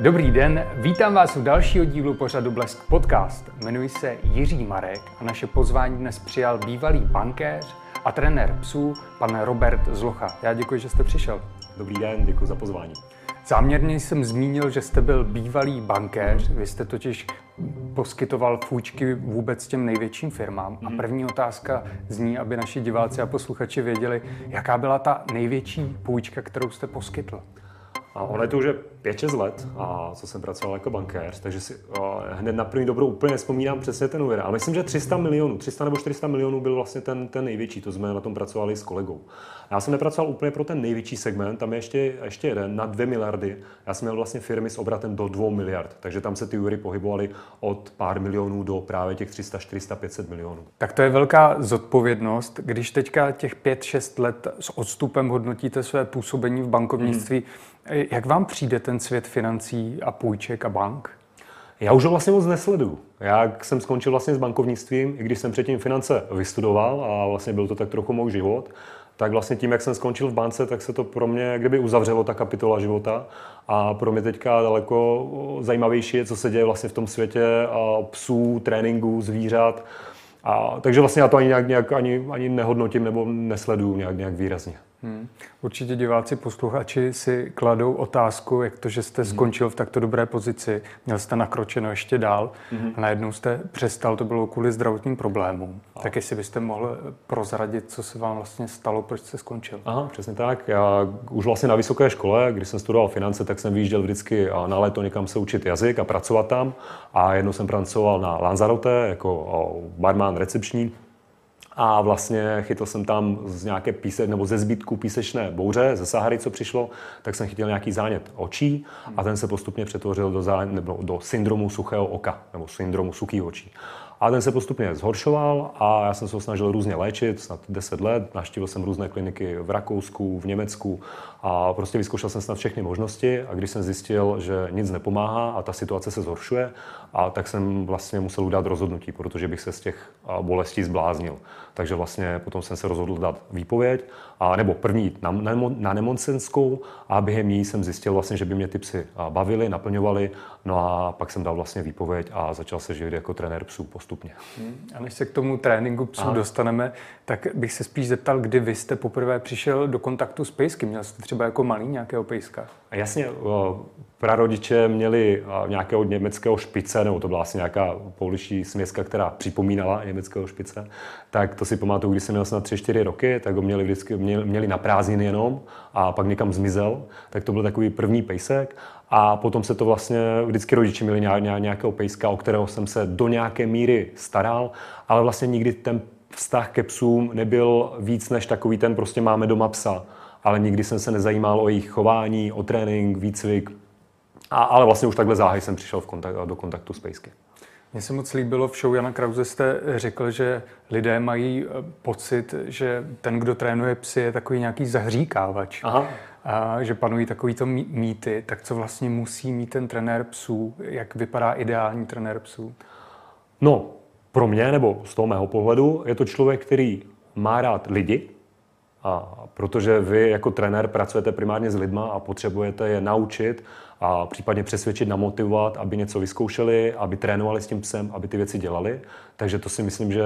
Dobrý den, vítám vás u dalšího dílu pořadu Blesk Podcast. Jmenuji se Jiří Marek a naše pozvání dnes přijal bývalý bankéř a trenér psů, pan Robert Zlocha. Já děkuji, že jste přišel. Dobrý den, děkuji za pozvání. Záměrně jsem zmínil, že jste byl bývalý bankéř, vy jste totiž poskytoval půjčky vůbec těm největším firmám. A první otázka zní, aby naši diváci a posluchači věděli, jaká byla ta největší půjčka, kterou jste poskytl. A ono je to už 5-6 let, a co jsem pracoval jako bankéř, takže si a hned na první dobrou úplně vzpomínám přesně ten úvěr. A myslím, že 300 milionů, 300 nebo 400 milionů byl vlastně ten, ten největší, to jsme na tom pracovali s kolegou. Já jsem nepracoval úplně pro ten největší segment, tam je ještě, ještě jeden na 2 miliardy. Já jsem měl vlastně firmy s obratem do 2 miliard, takže tam se ty úvěry pohybovaly od pár milionů do právě těch 300, 400, 500 milionů. Tak to je velká zodpovědnost. Když teďka těch 5-6 let s odstupem hodnotíte své působení v bankovnictví, hmm. Jak vám přijde ten svět financí a půjček a bank? Já už ho vlastně moc nesledu. Já jsem skončil vlastně s bankovnictvím, i když jsem předtím finance vystudoval a vlastně byl to tak trochu můj život, tak vlastně tím, jak jsem skončil v bance, tak se to pro mě kdyby uzavřelo ta kapitola života. A pro mě teďka daleko zajímavější je, co se děje vlastně v tom světě psů, tréninků, zvířat. A, takže vlastně já to ani, nějak, nějak ani, ani nehodnotím nebo nesleduju nějak, nějak výrazně. Hmm. Určitě diváci, posluchači si kladou otázku, jak to, že jste hmm. skončil v takto dobré pozici, měl jste nakročeno ještě dál hmm. a najednou jste přestal, to bylo kvůli zdravotním problémům. A. Tak jestli byste mohl prozradit, co se vám vlastně stalo, proč jste skončil. Aha, přesně tak. Já už vlastně na vysoké škole, když jsem studoval finance, tak jsem vyjížděl vždycky na léto někam se učit jazyk a pracovat tam. A jednou jsem pracoval na Lanzarote jako barman, recepční a vlastně chytil jsem tam z nějaké píse, nebo ze zbytku písečné bouře, ze Sahary, co přišlo, tak jsem chytil nějaký zánět očí a ten se postupně přetvořil do, zánět, nebo do syndromu suchého oka, nebo syndromu suchých očí. A ten se postupně zhoršoval a já jsem se ho snažil různě léčit, snad 10 let. Naštívil jsem různé kliniky v Rakousku, v Německu a prostě vyzkoušel jsem snad všechny možnosti a když jsem zjistil, že nic nepomáhá a ta situace se zhoršuje, a tak jsem vlastně musel udělat rozhodnutí, protože bych se z těch bolestí zbláznil. Takže vlastně potom jsem se rozhodl dát výpověď, a nebo první na, na, na nemocenskou a během ní jsem zjistil vlastně, že by mě ty psy bavily, naplňovaly, no a pak jsem dal vlastně výpověď a začal se živit jako trenér psů postupně. Hmm. A než se k tomu tréninku psů Aha. dostaneme, tak bych se spíš zeptal, kdy vy jste poprvé přišel do kontaktu s pejsky. Měl jste třeba jako malý nějakého pejska? Jasně, prarodiče měli nějakého německého špice, nebo to byla asi nějaká pouliční směska, která připomínala německého špice, tak to si pamatuju, když jsem měl snad 3-4 roky, tak ho měli vždycky měli, měli na prázdniny jenom a pak někam zmizel, tak to byl takový první pejsek a potom se to vlastně, vždycky rodiče měli nějakého pejska, o kterého jsem se do nějaké míry staral, ale vlastně nikdy ten vztah ke psům nebyl víc než takový ten, prostě máme doma psa, ale nikdy jsem se nezajímal o jejich chování, o trénink, výcvik, a, ale vlastně už takhle záhy jsem přišel v kontakt, do kontaktu s pejsky. Mně se moc líbilo, v show Jana Krause jste řekl, že lidé mají eh, pocit, že ten, kdo trénuje psy, je takový nějaký zahříkávač. Aha. A že panují takovýto mýty. Tak co vlastně musí mít ten trenér psů? Jak vypadá ideální trenér psů? No, pro mě, nebo z toho mého pohledu, je to člověk, který má rád lidi, a protože vy jako trenér pracujete primárně s lidma a potřebujete je naučit a případně přesvědčit, namotivovat, aby něco vyzkoušeli, aby trénovali s tím psem, aby ty věci dělali. Takže to si myslím, že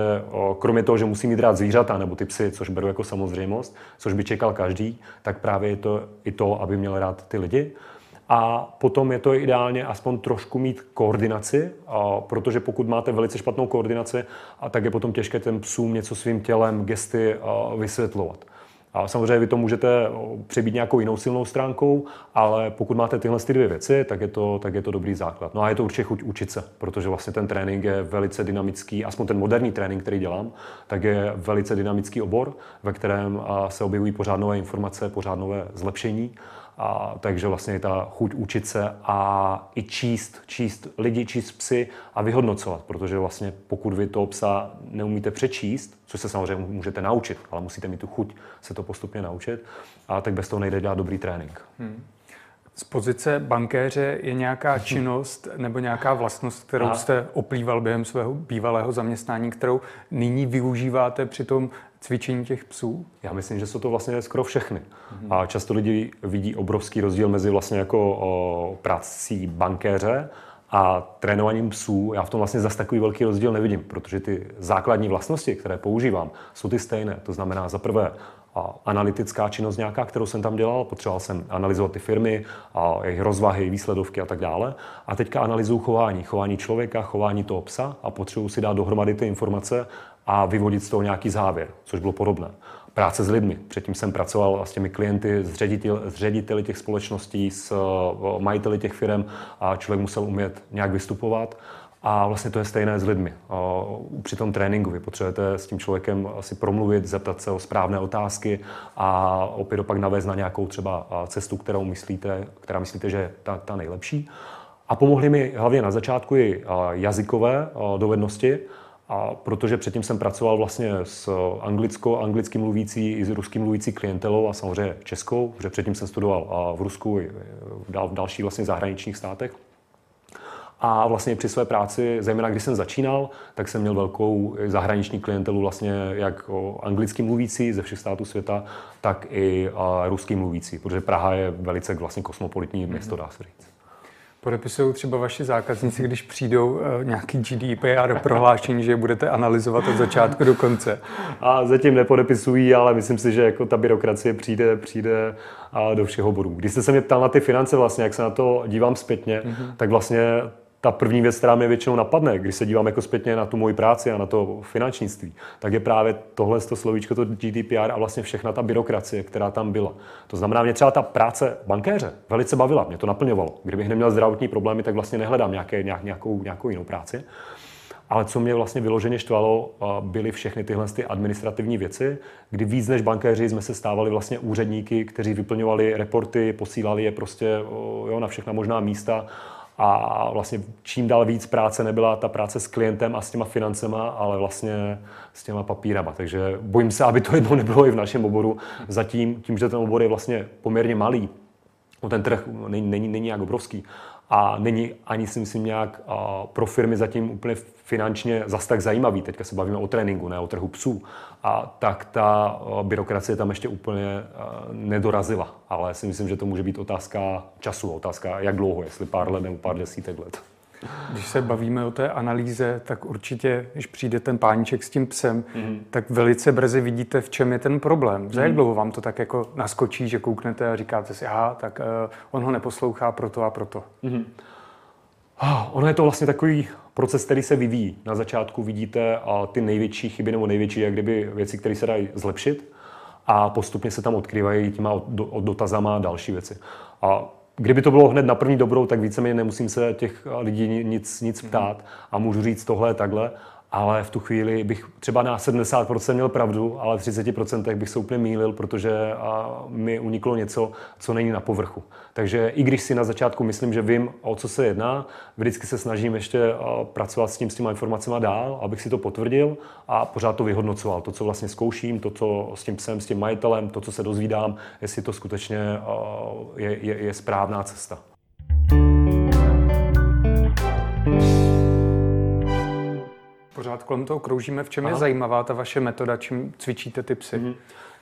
kromě toho, že musí mít rád zvířata nebo ty psy, což beru jako samozřejmost, což by čekal každý, tak právě je to i to, aby měl rád ty lidi. A potom je to ideálně aspoň trošku mít koordinaci, protože pokud máte velice špatnou koordinaci, tak je potom těžké těm psům něco svým tělem, gesty vysvětlovat. A samozřejmě vy to můžete přebít nějakou jinou silnou stránkou, ale pokud máte tyhle ty dvě věci, tak je, to, tak je to dobrý základ. No a je to určitě chuť učit se, protože vlastně ten trénink je velice dynamický, aspoň ten moderní trénink, který dělám, tak je velice dynamický obor, ve kterém se objevují pořád nové informace, pořád nové zlepšení a, takže vlastně je ta chuť učit se a i číst, číst lidi, číst psy a vyhodnocovat, protože vlastně pokud vy toho psa neumíte přečíst, což se samozřejmě můžete naučit, ale musíte mít tu chuť se to postupně naučit, a tak bez toho nejde dělat dobrý trénink. Hmm. Z pozice bankéře je nějaká činnost nebo nějaká vlastnost, kterou jste oplýval během svého bývalého zaměstnání, kterou nyní využíváte při tom cvičení těch psů? Já myslím, že jsou to vlastně skoro všechny. Mm-hmm. A často lidi vidí obrovský rozdíl mezi vlastně jako o, prací bankéře a trénováním psů. Já v tom vlastně zase takový velký rozdíl nevidím, protože ty základní vlastnosti, které používám, jsou ty stejné. To znamená za prvé a analytická činnost nějaká, kterou jsem tam dělal. Potřeboval jsem analyzovat ty firmy, a jejich rozvahy, výsledovky a tak dále. A teďka analyzuju chování, chování člověka, chování toho psa a potřebuji si dát dohromady ty informace a vyvodit z toho nějaký závěr, což bylo podobné. Práce s lidmi. Předtím jsem pracoval s těmi klienty, s, ředitel, s řediteli těch společností, s eh, majiteli těch firm a člověk musel umět nějak vystupovat. A vlastně to je stejné s lidmi. Při tom tréninku vy potřebujete s tím člověkem si promluvit, zeptat se o správné otázky a opět opak navést na nějakou třeba cestu, kterou myslíte, která myslíte, že je ta, ta nejlepší. A pomohly mi hlavně na začátku i jazykové dovednosti, a protože předtím jsem pracoval vlastně s anglicko, anglicky mluvící i s ruským mluvící klientelou a samozřejmě českou, protože předtím jsem studoval v Rusku i v dalších vlastně zahraničních státech. A vlastně při své práci, zejména když jsem začínal, tak jsem měl velkou zahraniční klientelu, vlastně jak anglicky mluvící ze všech států světa, tak i ruský mluvící, protože Praha je velice vlastně kosmopolitní město, dá se říct. Podepisují třeba vaši zákazníci, když přijdou uh, nějaký GDPR prohlášení, že je budete analyzovat od začátku do konce? A zatím nepodepisují, ale myslím si, že jako ta byrokracie přijde, přijde do všeho bodů. Když jste se mě ptal na ty finance, vlastně, jak se na to dívám zpětně, mm-hmm. tak vlastně ta první věc, která mě většinou napadne, když se dívám jako zpětně na tu moji práci a na to finančnictví, tak je právě tohle to slovíčko, to GDPR a vlastně všechna ta byrokracie, která tam byla. To znamená, mě třeba ta práce bankéře velice bavila, mě to naplňovalo. Kdybych neměl zdravotní problémy, tak vlastně nehledám nějaké, nějakou, nějakou jinou práci. Ale co mě vlastně vyloženě štvalo, byly všechny tyhle ty administrativní věci, kdy víc než bankéři jsme se stávali vlastně úředníky, kteří vyplňovali reporty, posílali je prostě jo, na všechna možná místa a vlastně čím dál víc práce nebyla ta práce s klientem a s těma financema, ale vlastně s těma papírama. Takže bojím se, aby to jednou nebylo i v našem oboru. Zatím, tím, že ten obor je vlastně poměrně malý, ten trh není, není, není jak obrovský, a není ani si myslím nějak pro firmy zatím úplně finančně zas tak zajímavý. Teďka se bavíme o tréninku, ne o trhu psů. A tak ta byrokracie tam ještě úplně nedorazila. Ale si myslím, že to může být otázka času, otázka jak dlouho, jestli pár let nebo pár desítek let. Když se bavíme o té analýze, tak určitě, když přijde ten páníček s tím psem, mm. tak velice brzy vidíte, v čem je ten problém. Za jak mhm. dlouho vám to tak jako naskočí, že kouknete a říkáte si, aha, tak uh, on ho neposlouchá proto a proto. Mm. Oh, ono je to vlastně takový proces, který se vyvíjí. Na začátku vidíte uh, ty největší chyby nebo největší, jak kdyby věci, které se dají zlepšit a postupně se tam odkrývají těma od, od dotazama další věci. A Kdyby to bylo hned na první dobrou, tak víceméně nemusím se těch lidí nic, nic ptát a můžu říct tohle takhle ale v tu chvíli bych třeba na 70% měl pravdu, ale v 30% bych se úplně mýlil, protože mi uniklo něco, co není na povrchu. Takže i když si na začátku myslím, že vím, o co se jedná, vždycky se snažím ještě pracovat s tím, s těma informacemi dál, abych si to potvrdil a pořád to vyhodnocoval. To, co vlastně zkouším, to, co s tím psem, s tím majitelem, to, co se dozvídám, jestli to skutečně je, je, je správná cesta. Pořád kolem toho kroužíme. V čem Aha. je zajímavá ta vaše metoda, čím cvičíte ty psy? Mm-hmm.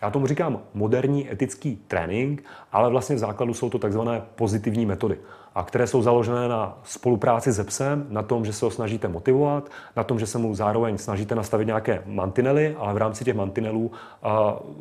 Já tomu říkám moderní etický trénink, ale vlastně v základu jsou to takzvané pozitivní metody, a které jsou založené na spolupráci se psem, na tom, že se ho snažíte motivovat, na tom, že se mu zároveň snažíte nastavit nějaké mantinely, ale v rámci těch mantinelů uh,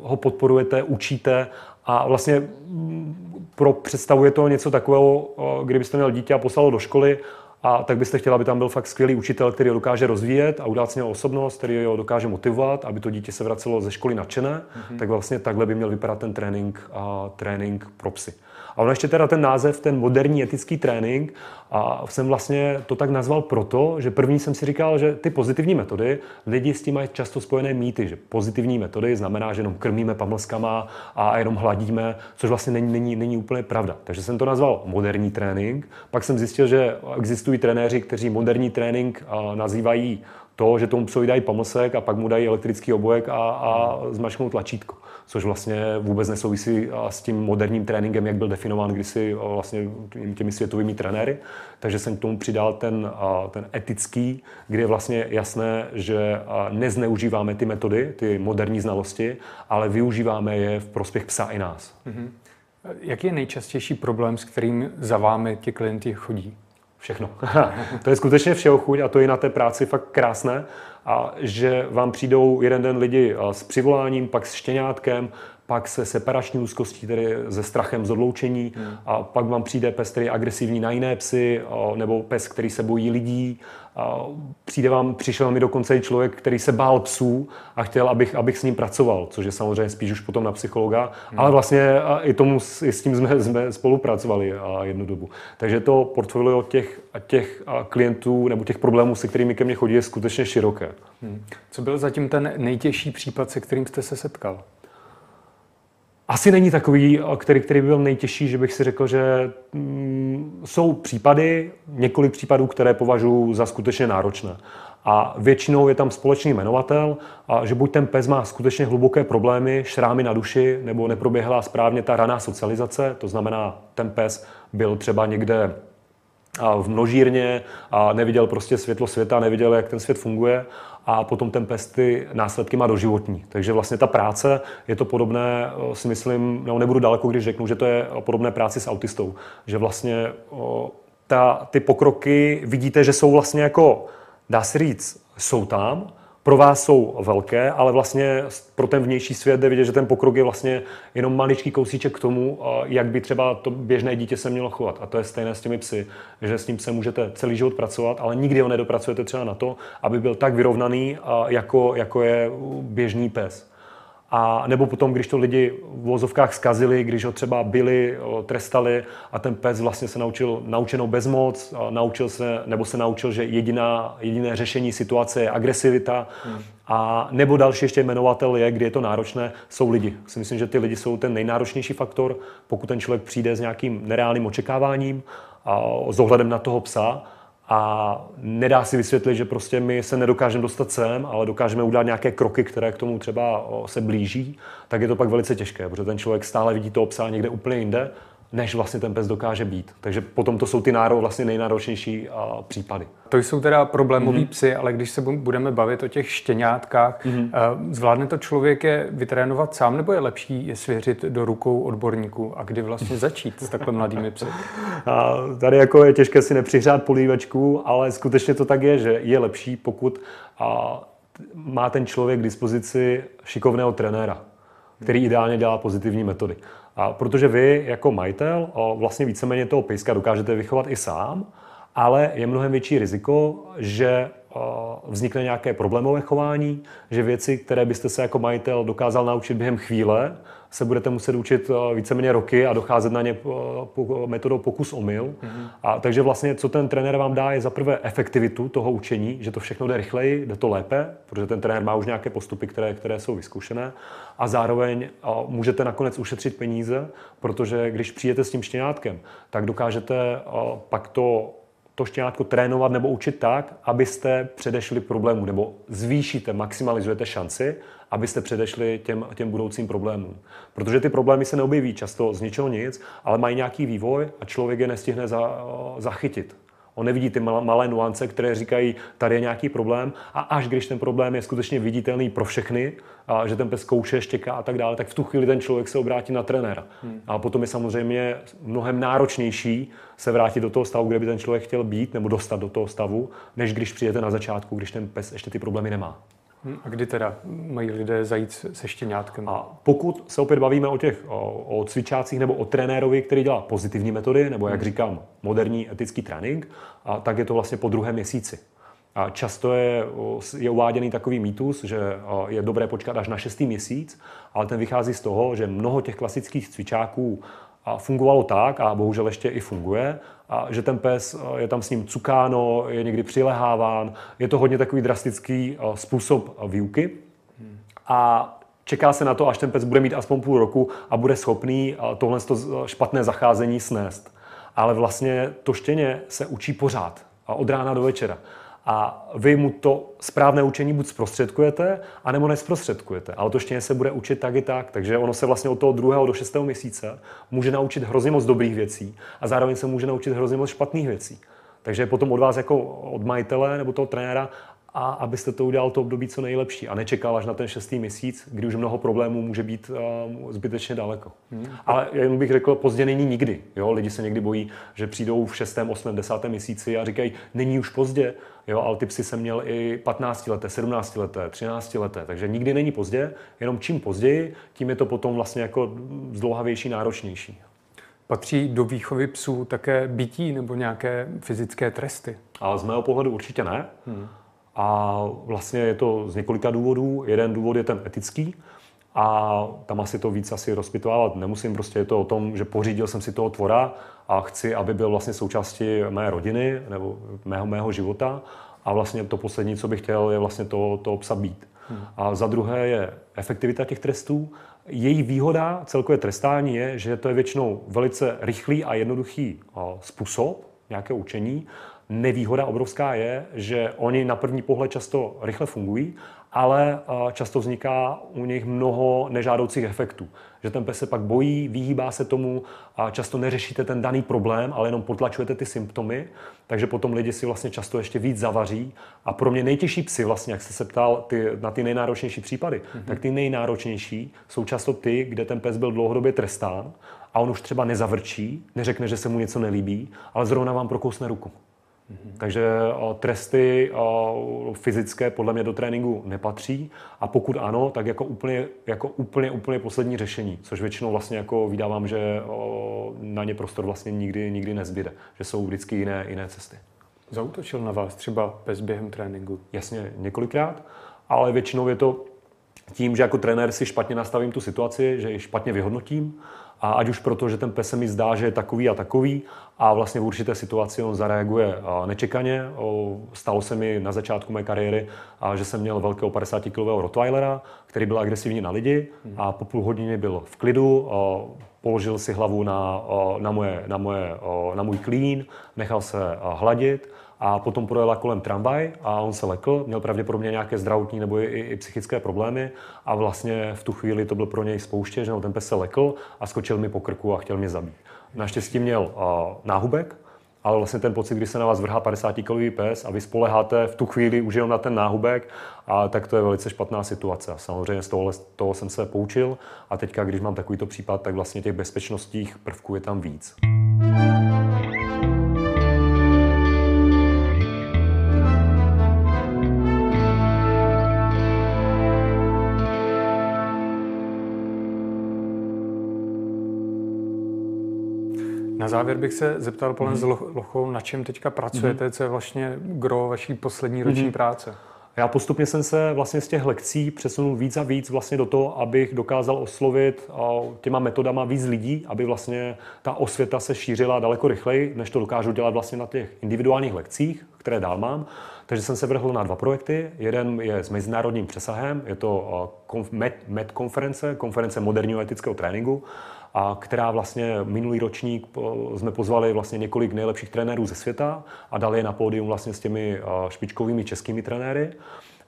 ho podporujete, učíte a vlastně mm, pro, představuje to něco takového, uh, kdybyste měl dítě a poslal do školy a tak byste chtěla, aby tam byl fakt skvělý učitel, který ho dokáže rozvíjet a udělat z něho osobnost, který ho dokáže motivovat, aby to dítě se vracelo ze školy nadšené, mm-hmm. tak vlastně takhle by měl vypadat ten trénink, a trénink pro psy. A on ještě teda ten název, ten moderní etický trénink, a jsem vlastně to tak nazval proto, že první jsem si říkal, že ty pozitivní metody, lidi s tím mají často spojené mýty, že pozitivní metody znamená, že jenom krmíme pamlskama a jenom hladíme, což vlastně není, není, není úplně pravda. Takže jsem to nazval moderní trénink. Pak jsem zjistil, že existují trenéři, kteří moderní trénink nazývají to, že tomu psovi dají pomlsek a pak mu dají elektrický obojek a, a zmačknou tlačítko. Což vlastně vůbec nesouvisí s tím moderním tréninkem, jak byl definován kdysi vlastně těmi světovými trenéry. Takže jsem k tomu přidal ten, ten etický, kde je vlastně jasné, že nezneužíváme ty metody, ty moderní znalosti, ale využíváme je v prospěch psa i nás. Mm-hmm. Jaký je nejčastější problém, s kterým za vámi ti klienti chodí? Všechno. to je skutečně všeho chuť a to je na té práci fakt krásné. A že vám přijdou jeden den lidi s přivoláním, pak s štěňátkem, pak se separační úzkostí, tedy se strachem z odloučení, hmm. a pak vám přijde pes, který je agresivní na jiné psy, nebo pes, který se bojí lidí. A přijde vám, přišel mi dokonce i člověk, který se bál psů a chtěl, abych, abych s ním pracoval, což je samozřejmě spíš už potom na psychologa, hmm. ale vlastně i, tomu, i s tím jsme, jsme spolupracovali jednu dobu. Takže to portfolio těch, těch klientů nebo těch problémů, se kterými ke mně chodí, je skutečně široké. Hmm. Co byl zatím ten nejtěžší případ, se kterým jste se setkal? Asi není takový, který, který by byl nejtěžší, že bych si řekl, že mm, jsou případy, několik případů, které považuji za skutečně náročné. A většinou je tam společný jmenovatel, a že buď ten pes má skutečně hluboké problémy, šrámy na duši, nebo neproběhla správně ta raná socializace, to znamená, ten pes byl třeba někde v množírně a neviděl prostě světlo světa, neviděl, jak ten svět funguje a potom ten pes ty následky má doživotní. Takže vlastně ta práce je to podobné, eh, si myslím, no nebudu daleko, když řeknu, že to je podobné práci s autistou. Že vlastně ta, ty pokroky vidíte, že jsou vlastně jako, dá se říct, jsou tam, pro vás jsou velké, ale vlastně pro ten vnější svět jde vidět, že ten pokrok je vlastně jenom maličký kousíček k tomu, jak by třeba to běžné dítě se mělo chovat. A to je stejné s těmi psy, že s ním se můžete celý život pracovat, ale nikdy ho nedopracujete třeba na to, aby byl tak vyrovnaný, jako, jako je běžný pes. A nebo potom, když to lidi v vozovkách zkazili, když ho třeba byli, trestali a ten pes vlastně se naučil naučenou bezmoc, naučil se, nebo se naučil, že jediná, jediné řešení situace je agresivita. Hmm. A nebo další ještě jmenovatel je, kdy je to náročné, jsou lidi. Si myslím, že ty lidi jsou ten nejnáročnější faktor, pokud ten člověk přijde s nějakým nereálným očekáváním a s ohledem na toho psa a nedá si vysvětlit, že prostě my se nedokážeme dostat sem, ale dokážeme udělat nějaké kroky, které k tomu třeba se blíží, tak je to pak velice těžké, protože ten člověk stále vidí to psa někde úplně jinde než vlastně ten pes dokáže být. Takže potom to jsou ty náro, vlastně nejnáročnější a, případy. To jsou teda problémoví mm-hmm. psy, ale když se budeme bavit o těch štěňátkách, mm-hmm. zvládne to člověk je vytrénovat sám, nebo je lepší je svěřit do rukou odborníků? A kdy vlastně začít s takhle mladými psy? A tady jako je těžké si nepřihřát polívačku, ale skutečně to tak je, že je lepší, pokud a, má ten člověk k dispozici šikovného trenéra, který ideálně dělá pozitivní metody. A protože vy jako majitel vlastně víceméně toho pejska dokážete vychovat i sám, ale je mnohem větší riziko, že vznikne nějaké problémové chování, že věci, které byste se jako majitel dokázal naučit během chvíle, se budete muset učit eh, víceméně roky a docházet na ně eh, metodou pokus omyl. Mm-hmm. A takže vlastně, co ten trenér vám dá, je za prvé efektivitu toho učení, že to všechno jde rychleji, jde to lépe, protože ten trenér má už nějaké postupy, které, které jsou vyzkoušené. A zároveň eh, můžete nakonec ušetřit peníze, protože když přijete s tím štěňátkem, tak dokážete pak to to štěňátko trénovat nebo učit tak, abyste předešli problému, nebo zvýšíte, maximalizujete šanci, abyste předešli těm, těm budoucím problémům. Protože ty problémy se neobjeví často z ničeho nic, ale mají nějaký vývoj a člověk je nestihne za, zachytit. On nevidí ty malé nuance, které říkají, tady je nějaký problém a až když ten problém je skutečně viditelný pro všechny, a že ten pes kouše, štěká a tak dále, tak v tu chvíli ten člověk se obrátí na trenéra. Hmm. A potom je samozřejmě mnohem náročnější se vrátit do toho stavu, kde by ten člověk chtěl být nebo dostat do toho stavu, než když přijete na začátku, když ten pes ještě ty problémy nemá. A kdy teda mají lidé zajít se štěňátkem? A pokud se opět bavíme o těch o, o cvičácích nebo o trenérovi, který dělá pozitivní metody, nebo jak hmm. říkám, moderní etický trénink, a tak je to vlastně po druhém měsíci. A často je, je uváděný takový mýtus, že je dobré počkat až na šestý měsíc, ale ten vychází z toho, že mnoho těch klasických cvičáků fungovalo tak, a bohužel ještě i funguje, a že ten pes je tam s ním cukáno, je někdy přileháván. Je to hodně takový drastický způsob výuky. A čeká se na to, až ten pes bude mít aspoň půl roku a bude schopný tohle špatné zacházení snést. Ale vlastně to štěně se učí pořád, od rána do večera. A vy mu to správné učení buď zprostředkujete, anebo nesprostředkujete. Ale to štěně se bude učit tak i tak. Takže ono se vlastně od toho druhého do šestého měsíce může naučit hrozně moc dobrých věcí a zároveň se může naučit hrozně moc špatných věcí. Takže potom od vás jako od majitele nebo toho trenéra, a abyste to udělal to období co nejlepší a nečekal až na ten šestý měsíc, kdy už mnoho problémů může být uh, zbytečně daleko. Hmm. Ale jen bych řekl, pozdě není nikdy. Jo? Lidi se někdy bojí, že přijdou v šestém, osmém, desátém měsíci a říkají, není už pozdě, jo? ale ty psy jsem měl i 15 leté, 17 leté, 13 leté, takže nikdy není pozdě, jenom čím později, tím je to potom vlastně jako zdlouhavější, náročnější. Patří do výchovy psů také bytí nebo nějaké fyzické tresty? Ale z mého pohledu určitě ne. Hmm. A vlastně je to z několika důvodů. Jeden důvod je ten etický, a tam asi to víc asi rozpitovávat nemusím, prostě je to o tom, že pořídil jsem si toho tvora a chci, aby byl vlastně součástí mé rodiny nebo mého, mého života a vlastně to poslední, co bych chtěl, je vlastně to, to psa být. Hmm. A za druhé je efektivita těch trestů. Její výhoda celkové trestání je, že to je většinou velice rychlý a jednoduchý způsob nějakého učení Nevýhoda obrovská je, že oni na první pohled často rychle fungují, ale eh, často vzniká u nich mnoho nežádoucích efektů. Že ten pes se pak bojí, vyhýbá se tomu a často neřešíte ten daný problém, ale jenom potlačujete ty symptomy, takže potom lidi si vlastně často ještě víc zavaří. A pro mě nejtěžší psy, vlastně, jak jste se ptal ty, na ty nejnáročnější případy, mm-hmm. tak ty nejnáročnější jsou často ty, kde ten pes byl dlouhodobě trestán a on už třeba nezavrčí, neřekne, že se mu něco nelíbí, ale zrovna vám prokousne ruku. Mm-hmm. Takže o, tresty o, fyzické podle mě do tréninku nepatří a pokud ano, tak jako úplně, jako úplně, úplně poslední řešení, což většinou vlastně jako vydávám, že o, na ně prostor vlastně nikdy, nikdy nezbyde, že jsou vždycky jiné, jiné cesty. Zautočil na vás třeba pes během tréninku? Jasně, několikrát, ale většinou je to tím, že jako trenér si špatně nastavím tu situaci, že ji špatně vyhodnotím a ať už proto, že ten pes se mi zdá, že je takový a takový a vlastně v určité situaci on zareaguje nečekaně. Stalo se mi na začátku mé kariéry, že jsem měl velkého 50 kg Rottweilera, který byl agresivní na lidi a po půl hodině byl v klidu, položil si hlavu na, na, moje, na, moje, na můj klín, nechal se hladit a potom projela kolem tramvaj a on se lekl, měl pravděpodobně nějaké zdravotní nebo i, i psychické problémy a vlastně v tu chvíli to byl pro něj spouště, že ten pes se lekl a skočil mi po krku a chtěl mě zabít. Naštěstí měl uh, náhubek, ale vlastně ten pocit, kdy se na vás vrhá 50 kilový pes a vy spoleháte v tu chvíli už jenom na ten náhubek, a tak to je velice špatná situace. A samozřejmě z toho, z toho jsem se poučil a teďka, když mám takovýto případ, tak vlastně těch bezpečnostních prvků je tam víc. Na závěr bych se zeptal, Polen mm. Lochou, na čem teďka pracujete, mm. co je vlastně gro vaší poslední roční mm. práce? Já postupně jsem se vlastně z těch lekcí přesunul víc a víc vlastně do toho, abych dokázal oslovit těma metodama víc lidí, aby vlastně ta osvěta se šířila daleko rychleji, než to dokážu dělat vlastně na těch individuálních lekcích, které dál mám. Takže jsem se vrhl na dva projekty. Jeden je s mezinárodním přesahem, je to MED konference, konference moderního etického tréninku a která vlastně minulý ročník jsme pozvali vlastně několik nejlepších trenérů ze světa a dali je na pódium vlastně s těmi špičkovými českými trenéry.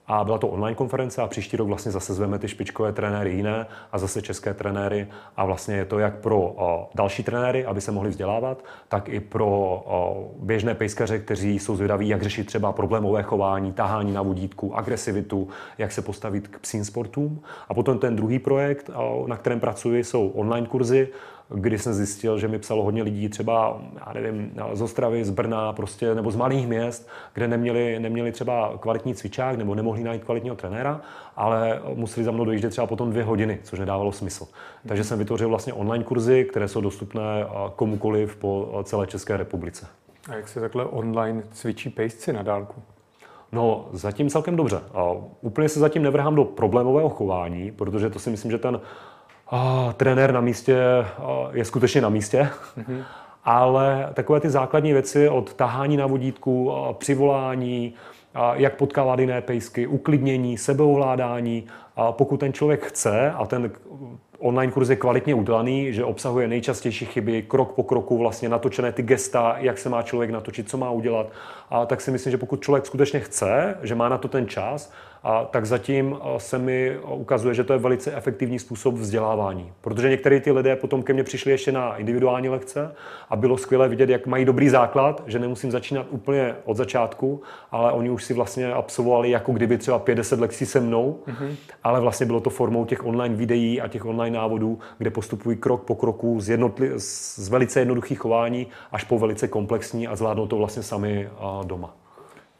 A byla to online konference a příští rok vlastně zase zveme ty špičkové trenéry jiné a zase české trenéry. A vlastně je to jak pro o, další trenéry, aby se mohli vzdělávat, tak i pro o, běžné pejskaře, kteří jsou zvědaví, jak řešit třeba problémové chování, tahání na vodítku, agresivitu, jak se postavit k psím sportům. A potom ten druhý projekt, o, na kterém pracuji, jsou online kurzy, kdy jsem zjistil, že mi psalo hodně lidí třeba, já nevím, z Ostravy, z Brna prostě, nebo z malých měst, kde neměli, neměli třeba kvalitní cvičák nebo nemohli najít kvalitního trenéra, ale museli za mnou dojíždět třeba potom dvě hodiny, což nedávalo smysl. Takže jsem vytvořil vlastně online kurzy, které jsou dostupné komukoliv po celé České republice. A jak se takhle online cvičí pejsci na dálku? No, zatím celkem dobře. úplně se zatím nevrhám do problémového chování, protože to si myslím, že ten a trenér na místě je skutečně na místě. Mm-hmm. Ale takové ty základní věci od tahání na vodítku, přivolání, jak potkávat jiné pejsky, uklidnění, sebeovládání. A pokud ten člověk chce a ten online kurz je kvalitně udělaný, že obsahuje nejčastější chyby, krok po kroku vlastně natočené ty gesta, jak se má člověk natočit, co má udělat. A tak si myslím, že pokud člověk skutečně chce, že má na to ten čas, a tak zatím se mi ukazuje, že to je velice efektivní způsob vzdělávání. Protože některé ty lidé potom ke mně přišli ještě na individuální lekce a bylo skvělé vidět, jak mají dobrý základ, že nemusím začínat úplně od začátku, ale oni už si vlastně absolvovali jako kdyby třeba 50 lekcí se mnou, mm-hmm. ale vlastně bylo to formou těch online videí a těch online návodů, kde postupují krok po kroku z, jednotli- z velice jednoduchých chování až po velice komplexní a zvládnou to vlastně sami doma.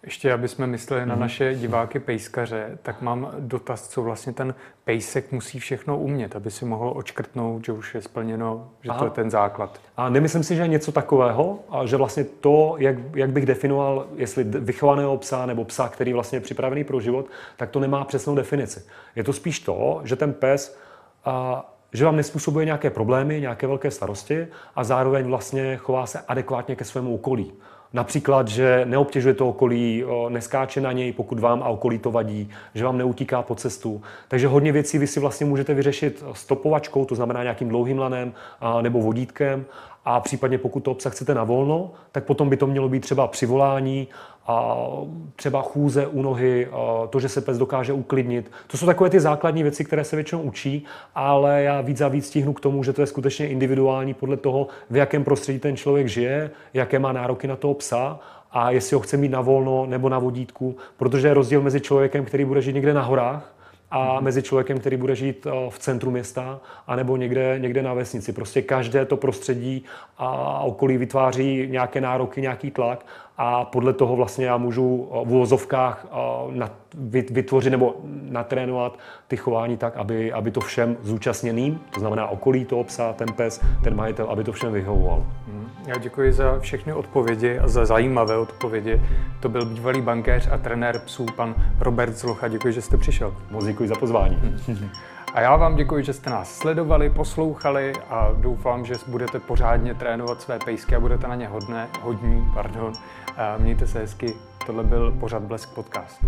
Ještě, aby jsme mysleli mm-hmm. na mhm. naše diváky pejskaře, tak mám dotaz, co vlastně ten pejsek musí všechno umět, aby si mohl očkrtnout, že už je splněno, že Aha. to je ten základ. A nemyslím si, že je něco takového, a že vlastně to, jak, jak bych definoval, jestli vychovaného psa nebo psa, který vlastně je připravený pro život, tak to nemá přesnou definici. Je to spíš to, že ten pes a, že vám nespůsobuje nějaké problémy, nějaké velké starosti a zároveň vlastně chová se adekvátně ke svému okolí. Například, že neobtěžuje to okolí, neskáče na něj, pokud vám a okolí to vadí, že vám neutíká po cestu. Takže hodně věcí vy si vlastně můžete vyřešit stopovačkou, to znamená nějakým dlouhým lanem nebo vodítkem a případně pokud to obsah chcete na volno, tak potom by to mělo být třeba přivolání a třeba chůze u nohy, to, že se pes dokáže uklidnit. To jsou takové ty základní věci, které se většinou učí, ale já víc a víc stihnu k tomu, že to je skutečně individuální podle toho, v jakém prostředí ten člověk žije, jaké má nároky na toho psa a jestli ho chce mít na volno nebo na vodítku, protože je rozdíl mezi člověkem, který bude žít někde na horách a mezi člověkem, který bude žít eh, v centru města, anebo někde, někde na vesnici. Prostě každé to prostředí a okolí vytváří nějaké nároky, nějaký tlak a podle toho vlastně já můžu eh, v uvozovkách eh, vytvořit nebo natrénovat ty chování tak, aby, aby to všem zúčastněným, to znamená okolí toho psa, ten pes, ten majitel, aby to všem vyhovovalo. Hmm. Já děkuji za všechny odpovědi a za zajímavé odpovědi. To byl bývalý bankéř a trenér psů, pan Robert Zlocha. Děkuji, že jste přišel. Moc děkuji za pozvání. A já vám děkuji, že jste nás sledovali, poslouchali a doufám, že budete pořádně trénovat své pejsky a budete na ně hodné, hodní. Pardon. Mějte se hezky. Tohle byl pořad Blesk Podcast.